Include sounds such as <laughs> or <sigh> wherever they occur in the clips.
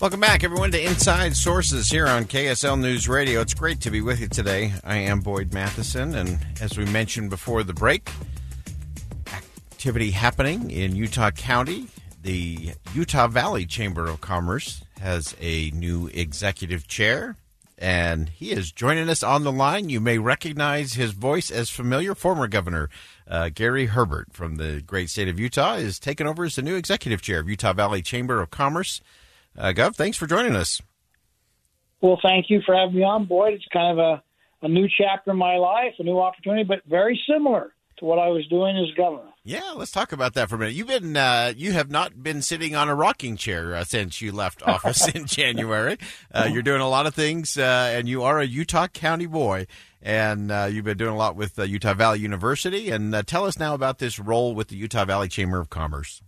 Welcome back, everyone, to Inside Sources here on KSL News Radio. It's great to be with you today. I am Boyd Matheson, and as we mentioned before the break, activity happening in Utah County. The Utah Valley Chamber of Commerce has a new executive chair, and he is joining us on the line. You may recognize his voice as familiar. Former Governor uh, Gary Herbert from the great state of Utah is taking over as the new executive chair of Utah Valley Chamber of Commerce. Uh, Gov, thanks for joining us. Well, thank you for having me on, Boyd. It's kind of a, a new chapter in my life, a new opportunity, but very similar to what I was doing as governor. Yeah, let's talk about that for a minute. You've been, uh, you have not been sitting on a rocking chair uh, since you left <laughs> office in January. Uh, you're doing a lot of things, uh, and you are a Utah County boy, and uh, you've been doing a lot with uh, Utah Valley University. And tell us now about this role with the Utah Valley Chamber of Commerce.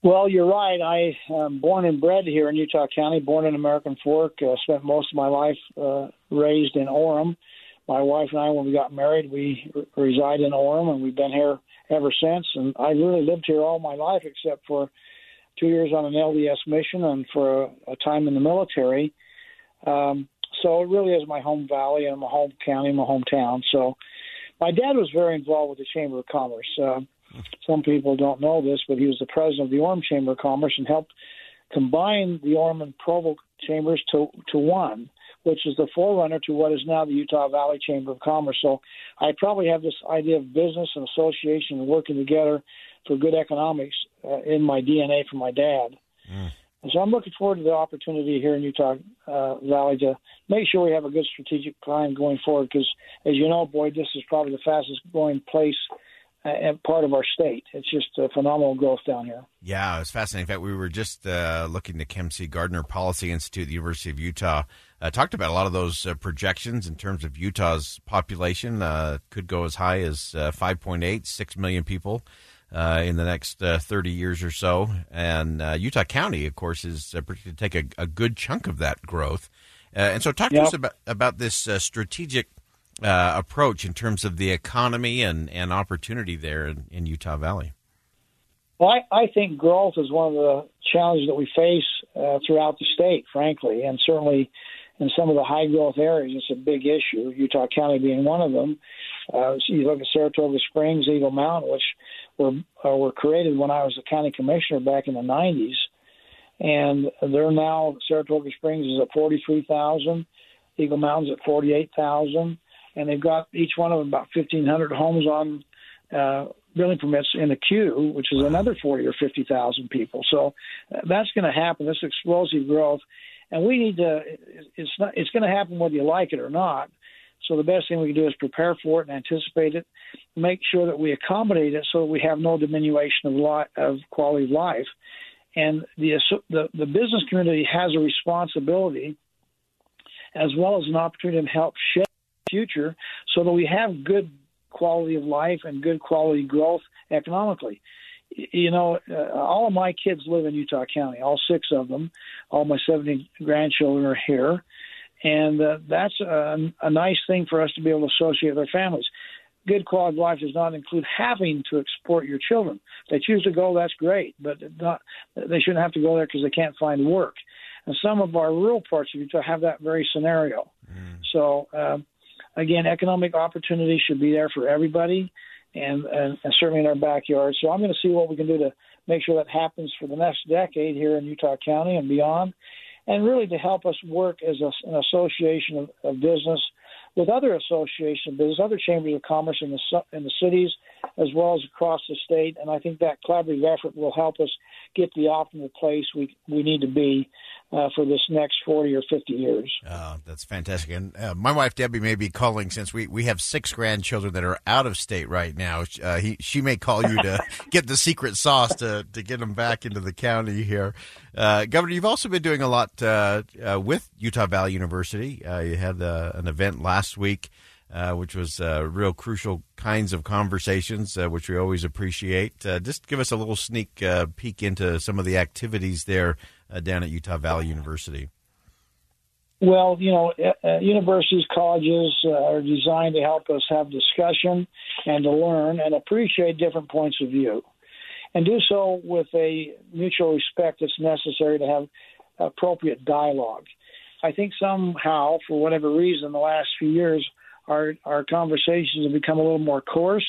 Well, you're right. I am born and bred here in Utah County, born in American Fork, uh, spent most of my life uh, raised in Orem. My wife and I, when we got married, we reside in Orem, and we've been here ever since. And I really lived here all my life, except for two years on an LDS mission and for a, a time in the military. Um, so it really is my home valley and my home county, my hometown. So my dad was very involved with the Chamber of Commerce. Uh, some people don't know this, but he was the president of the Orem Chamber of Commerce and helped combine the Orem and Provo chambers to to one, which is the forerunner to what is now the Utah Valley Chamber of Commerce. So I probably have this idea of business and association and working together for good economics uh, in my DNA from my dad. Mm. And so I'm looking forward to the opportunity here in Utah uh, Valley to make sure we have a good strategic plan going forward. Because, as you know, Boyd, this is probably the fastest growing place and part of our state. It's just a phenomenal growth down here. Yeah, it's fascinating. In fact, we were just uh, looking to Kem C. Gardner Policy Institute, the University of Utah, uh, talked about a lot of those uh, projections in terms of Utah's population. Uh, could go as high as uh, 5.8, 6 million people uh, in the next uh, 30 years or so. And uh, Utah County, of course, is uh, predicted to take a, a good chunk of that growth. Uh, and so, talk to us about, about this uh, strategic uh, approach in terms of the economy and, and opportunity there in, in Utah Valley. Well, I, I think growth is one of the challenges that we face uh, throughout the state, frankly, and certainly in some of the high growth areas, it's a big issue. Utah County being one of them. Uh, so you look at Saratoga Springs, Eagle Mountain, which were uh, were created when I was the county commissioner back in the '90s, and they're now Saratoga Springs is at 43,000, Eagle Mountain's at 48,000, and they've got each one of them about 1,500 homes on uh, building permits in the queue, which is another 40 or 50,000 people. So uh, that's going to happen. This explosive growth, and we need to. It's not. It's going to happen whether you like it or not. So the best thing we can do is prepare for it and anticipate it, make sure that we accommodate it so that we have no diminution of li- of quality of life. And the the the business community has a responsibility, as well as an opportunity to help shape future, so that we have good quality of life and good quality growth economically. You know, uh, all of my kids live in Utah County, all six of them. All my 70 grandchildren are here. And uh, that's a, a nice thing for us to be able to associate with our families. Good quality of life does not include having to export your children. If they choose to go, that's great, but not, they shouldn't have to go there because they can't find work. And some of our rural parts of Utah have that very scenario. So, um, again, economic opportunity should be there for everybody, and, and, and certainly in our backyard. So, I'm going to see what we can do to make sure that happens for the next decade here in Utah County and beyond, and really to help us work as a, an association of, of business with other associations, business, other chambers of commerce in the in the cities, as well as across the state. And I think that collaborative effort will help us get the optimal place we we need to be uh, for this next 40 or 50 years. Uh, that's fantastic. And uh, my wife Debbie may be calling since we, we have six grandchildren that are out of state right now. Uh, he, she may call you to <laughs> get the secret sauce to, to get them back into the county here. Uh, Governor, you've also been doing a lot uh, with Utah Valley University. you had an event last week. Uh, which was uh, real crucial kinds of conversations, uh, which we always appreciate. just give us a little sneak peek into some of the activities there uh, down at Utah Valley University? Well, you know, uh, uh, universities, colleges uh, are designed to help us have discussion and to learn and appreciate different points of view, and do so with a mutual respect that's necessary to have appropriate dialogue. I think somehow, for whatever reason, the last few years, our our conversations have become a little more coarse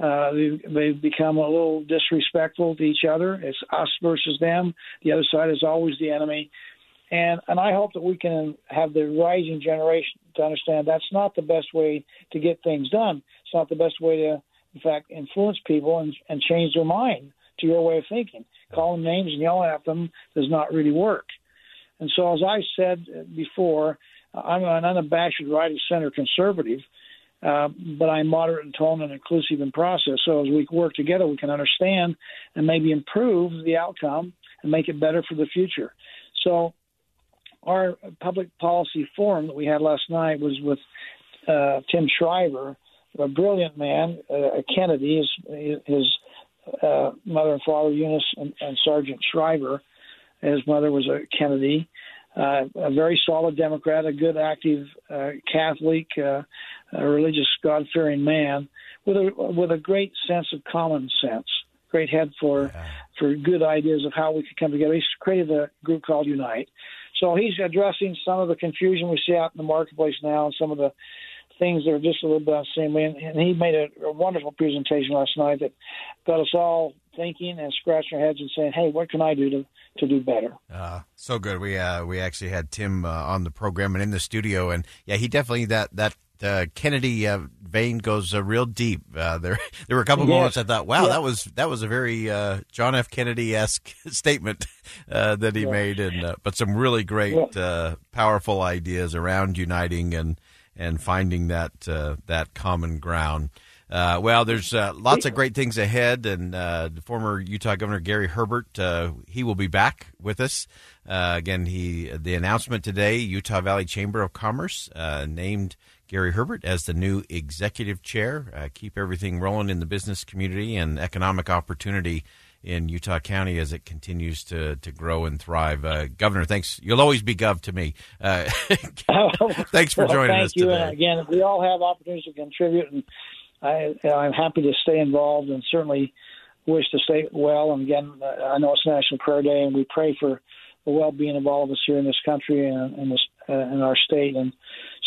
uh, they've, they've become a little disrespectful to each other. It's us versus them. The other side is always the enemy. And and I hope that we can have the rising generation to understand that's not the best way to get things done. It's not the best way to, in fact, influence people and, and change their mind to your way of thinking. Calling names and yelling at them does not really work. And so, as I said before, I'm an unabashed right of center conservative. Uh, but I'm moderate in tone and inclusive in process. So as we work together, we can understand and maybe improve the outcome and make it better for the future. So our public policy forum that we had last night was with uh, Tim Shriver, a brilliant man, uh, Kennedy, his, his uh, mother and father, Eunice and, and Sargent Shriver. His mother was a Kennedy uh, a very solid Democrat, a good, active uh, Catholic, uh, a religious, God-fearing man with a with a great sense of common sense, great head for yeah. for good ideas of how we could come together. He's created a group called Unite. So he's addressing some of the confusion we see out in the marketplace now, and some of the things that are just a little bit the same way. And, and he made a, a wonderful presentation last night that got us all thinking and scratching our heads and saying, "Hey, what can I do to to do better?" Uh, so good. We uh, we actually had Tim uh, on the program and in the studio, and yeah, he definitely that that uh, Kennedy uh, vein goes uh, real deep. Uh, there, <laughs> there were a couple yes. moments I thought, "Wow, yeah. that was that was a very uh, John F. Kennedy esque <laughs> statement uh, that he yeah. made," and but some really great, powerful ideas around uniting and and finding that that common ground. Uh, well, there's uh, lots of great things ahead, and uh, the former Utah Governor Gary Herbert uh, he will be back with us uh, again. He the announcement today: Utah Valley Chamber of Commerce uh, named Gary Herbert as the new executive chair. keep everything rolling in the business community and economic opportunity in Utah County as it continues to, to grow and thrive. Uh, Governor, thanks. You'll always be Gov to me. Uh, <laughs> <laughs> thanks for well, joining thank us Thank you. today. And again, we all have opportunities to contribute, and I, I'm happy to stay involved and certainly wish to stay well. And again, I know it's National Prayer Day, and we pray for the well-being of all of us here in this country and in, this, uh, in our state. And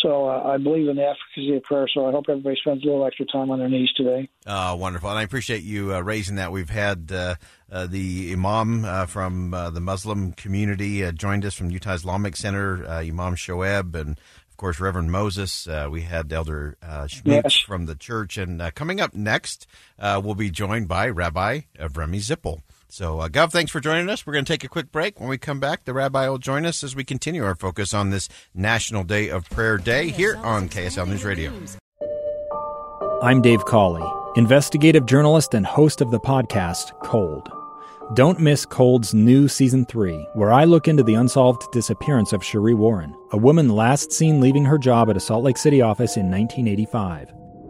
so uh, I believe in the efficacy of prayer. So I hope everybody spends a little extra time on their knees today. Oh, wonderful! And I appreciate you uh, raising that. We've had uh, uh, the imam uh, from the Muslim community joined us from Utah Islamic Center, Imam Shoaib, and of course, Reverend Moses. Uh, we had Elder uh, Schmitz yes. from the church. And uh, coming up next, uh, we'll be joined by Rabbi Avremi Zippel. So, uh, Gov, thanks for joining us. We're going to take a quick break. When we come back, the rabbi will join us as we continue our focus on this National Day of Prayer Day here on KSL News Radio. I'm Dave Cawley, investigative journalist and host of the podcast Cold. Don't miss Cold's new season 3, where I look into the unsolved disappearance of Sheree Warren, a woman last seen leaving her job at a Salt Lake City office in 1985.